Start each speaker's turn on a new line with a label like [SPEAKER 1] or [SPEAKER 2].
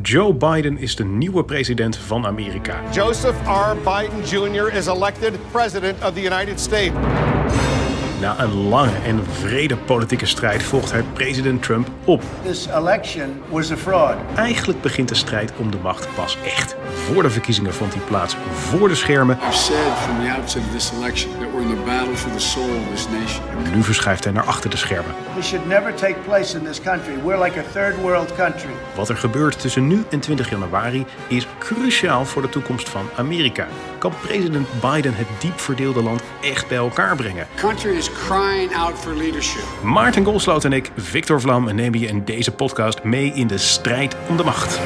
[SPEAKER 1] Joe Biden is de nieuwe president van Amerika.
[SPEAKER 2] Joseph R. Biden Jr. is elected president of the United States.
[SPEAKER 1] Na een lange en vrede politieke strijd volgt hij president Trump op.
[SPEAKER 3] This election was a fraud.
[SPEAKER 1] Eigenlijk begint de strijd om de macht pas echt. Voor de verkiezingen vond hij plaats voor de schermen.
[SPEAKER 4] I've said from the outset of this election that we're in the battle for the soul of this nation.
[SPEAKER 1] Nu verschuift hij naar achter de schermen.
[SPEAKER 3] This should never take place in this country. We're like a third world country.
[SPEAKER 1] Wat er gebeurt tussen nu en 20 januari is cruciaal voor de toekomst van Amerika. Kan president Biden het diep verdeelde land echt bij elkaar brengen?
[SPEAKER 4] Country is crying out for leadership.
[SPEAKER 1] Maarten Golsloot en ik, Victor Vlam, nemen je in deze podcast mee in de strijd om de macht.